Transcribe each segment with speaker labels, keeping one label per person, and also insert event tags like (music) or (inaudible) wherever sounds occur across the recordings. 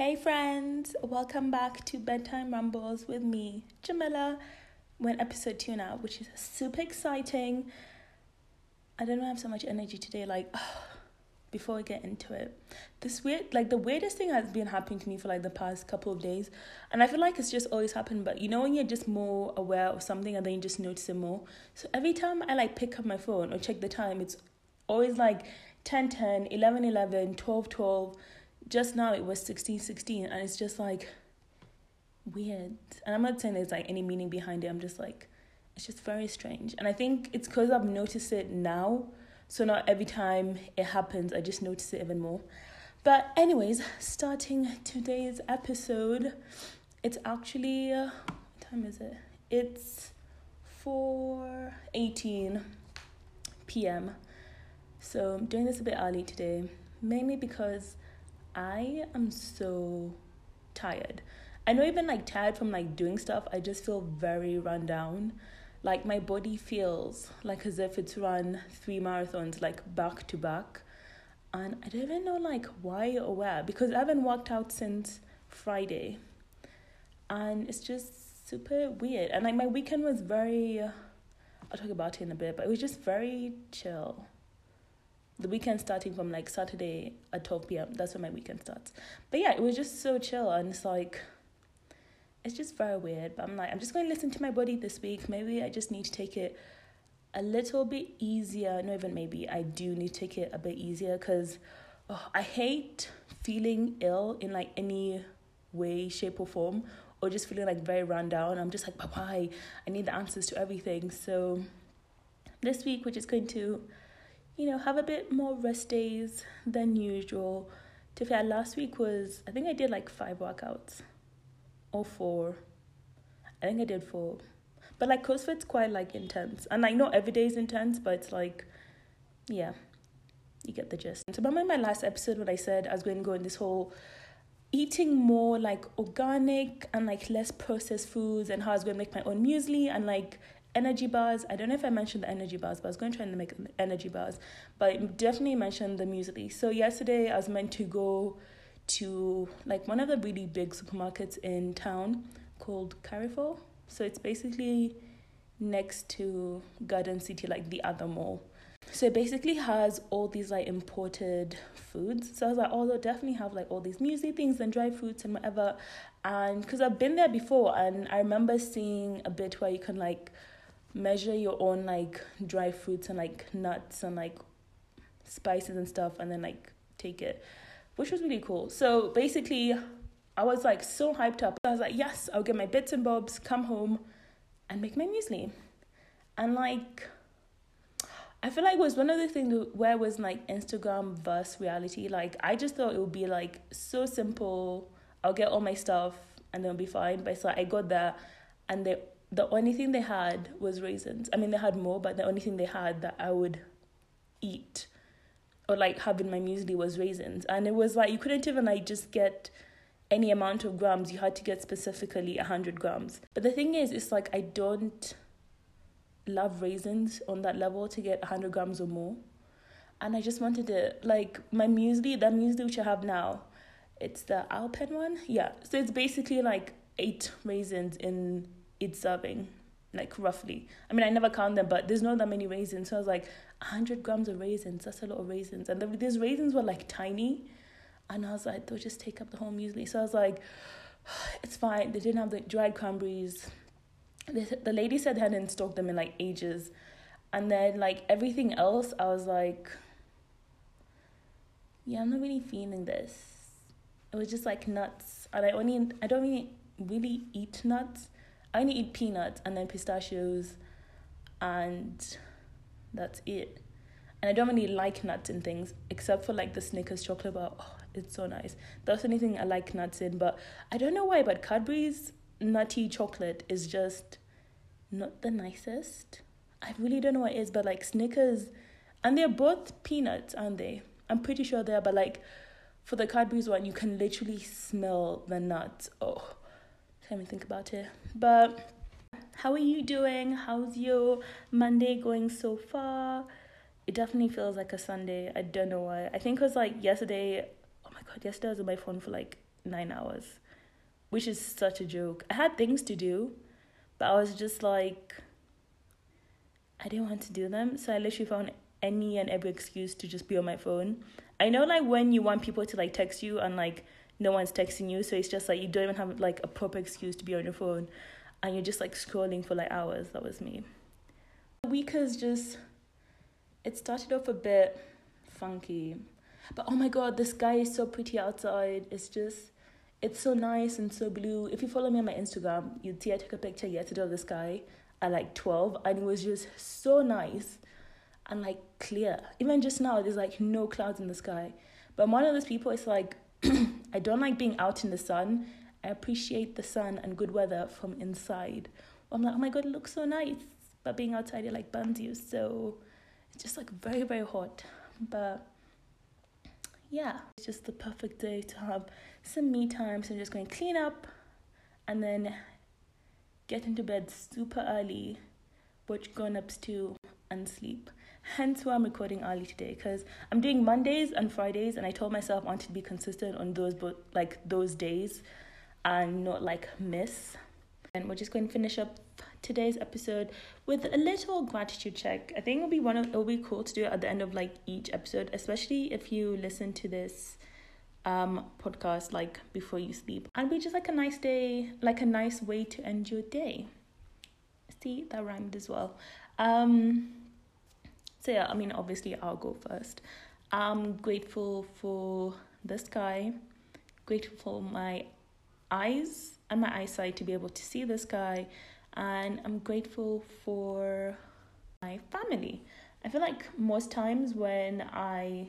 Speaker 1: Hey friends, welcome back to Bedtime Rumbles with me, Jamila. We're in episode two now, which is super exciting. I don't know, I have so much energy today. Like, (sighs) before we get into it, this weird, like the weirdest thing has been happening to me for like the past couple of days, and I feel like it's just always happened. But you know when you're just more aware of something and then you just notice it more. So every time I like pick up my phone or check the time, it's always like 10 10, 11 11, 12 12 just now it was 16 16 and it's just like weird. And i'm not saying there's like any meaning behind it. I'm just like it's just very strange. And i think it's because i've noticed it now so not every time it happens i just notice it even more. But anyways starting today's episode it's actually uh, what time is it? It's 4.18 p.m so i'm doing this a bit early today mainly because I am so tired. I know even like tired from like doing stuff, I just feel very run down. Like my body feels like as if it's run three marathons like back to back. And I don't even know like why or where because I haven't worked out since Friday. And it's just super weird. And like my weekend was very I'll talk about it in a bit, but it was just very chill the weekend starting from like Saturday at 12 p.m. That's when my weekend starts. But yeah, it was just so chill and it's like it's just very weird. But I'm like, I'm just going to listen to my body this week. Maybe I just need to take it a little bit easier. No, even maybe I do need to take it a bit easier because oh, I hate feeling ill in like any way, shape, or form, or just feeling like very run down. I'm just like, why? I need the answers to everything. So this week, we're just going to you know, have a bit more rest days than usual. To fair, last week was I think I did like five workouts or four. I think I did four. But like CrossFit's quite like intense. And like not every day is intense, but it's like yeah, you get the gist. So remember my last episode when I said I was going to go in this whole eating more like organic and like less processed foods and how I was going to make my own muesli and like energy bars. I don't know if I mentioned the energy bars, but I was going to try and make energy bars. But definitely mentioned the muesli. So yesterday I was meant to go to like one of the really big supermarkets in town called Carrefour. So it's basically next to Garden City, like the other mall. So it basically has all these like imported foods. So I was like, oh, they'll definitely have like all these muesli things and dry fruits and whatever. And because I've been there before, and I remember seeing a bit where you can like measure your own like dry fruits and like nuts and like spices and stuff and then like take it which was really cool. So basically i was like so hyped up. I was like yes i'll get my bits and bobs come home and make my muesli. And like i feel like it was one of the things where was like instagram versus reality. Like i just thought it would be like so simple. I'll get all my stuff and then it'll be fine. But so i got there and they the only thing they had was raisins. I mean, they had more, but the only thing they had that I would eat or like have in my muesli was raisins. And it was like you couldn't even like just get any amount of grams. You had to get specifically 100 grams. But the thing is, it's like I don't love raisins on that level to get 100 grams or more. And I just wanted to, like, my muesli, that muesli which I have now, it's the Alpen one. Yeah. So it's basically like eight raisins in it's serving like roughly. I mean, I never count them, but there's not that many raisins. So I was like, 100 grams of raisins, that's a lot of raisins. And the, these raisins were like tiny. And I was like, they'll just take up the whole muesli. So I was like, (sighs) it's fine. They didn't have the dried cranberries. The, the lady said they hadn't stocked them in like ages. And then like everything else, I was like, yeah, I'm not really feeling this. It was just like nuts. And I only, I don't really, really eat nuts I only eat peanuts and then pistachios, and that's it. And I don't really like nuts in things except for like the Snickers chocolate bar. Oh, it's so nice. That's the only thing I like nuts in. But I don't know why, but Cadbury's nutty chocolate is just not the nicest. I really don't know what it is, but like Snickers, and they're both peanuts, aren't they? I'm pretty sure they are, but like for the Cadbury's one, you can literally smell the nuts. Oh, let me think about it. But how are you doing? How's your Monday going so far? It definitely feels like a Sunday. I don't know why. I think it was like yesterday. Oh my god, yesterday I was on my phone for like nine hours, which is such a joke. I had things to do, but I was just like, I didn't want to do them. So I literally found any and every excuse to just be on my phone. I know like when you want people to like text you and like no one's texting you, so it's just like you don't even have like a proper excuse to be on your phone and you're just like scrolling for like hours. That was me. The week has just it started off a bit funky. But oh my god, the sky is so pretty outside. It's just it's so nice and so blue. If you follow me on my Instagram, you'd see I took a picture yesterday of the sky at like 12 and it was just so nice and like clear. Even just now, there's like no clouds in the sky. But I'm one of those people, it's like, (clears throat) I don't like being out in the sun. I appreciate the sun and good weather from inside. I'm like, oh my god, it looks so nice. But being outside, it like burns you. So it's just like very, very hot. But yeah, it's just the perfect day to have some me time. So I'm just going to clean up and then get into bed super early, watch grown ups too, and sleep. Hence why I'm recording early today because I'm doing Mondays and Fridays, and I told myself I wanted to be consistent on those, but like those days, and not like miss. And we're just going to finish up today's episode with a little gratitude check. I think it'll be one of it'll be cool to do it at the end of like each episode, especially if you listen to this um podcast like before you sleep. And be just like a nice day, like a nice way to end your day. See, that rhymed as well. Um so yeah, I mean obviously I'll go first. I'm grateful for the sky, grateful for my eyes and my eyesight to be able to see the sky, and I'm grateful for my family. I feel like most times when I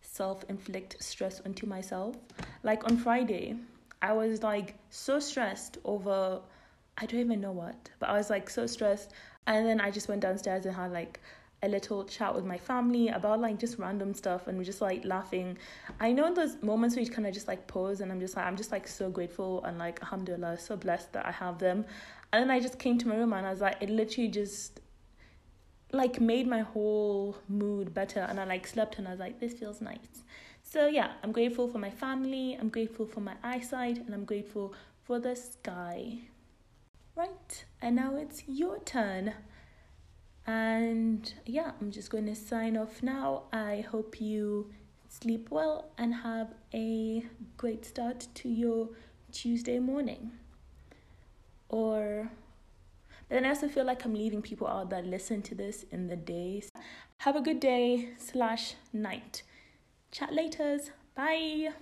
Speaker 1: self inflict stress onto myself, like on Friday, I was like so stressed over I don't even know what, but I was like so stressed, and then I just went downstairs and had like a little chat with my family about like just random stuff and we're just like laughing. I know those moments where you kind of just like pause and I'm just like I'm just like so grateful and like alhamdulillah so blessed that I have them. And then I just came to my room and I was like it literally just like made my whole mood better and I like slept and I was like this feels nice. So yeah, I'm grateful for my family, I'm grateful for my eyesight and I'm grateful for the sky. Right, and now it's your turn. And yeah, I'm just going to sign off now. I hope you sleep well and have a great start to your Tuesday morning. Or but then I also feel like I'm leaving people out that listen to this in the days. Have a good day slash night. Chat laters. Bye.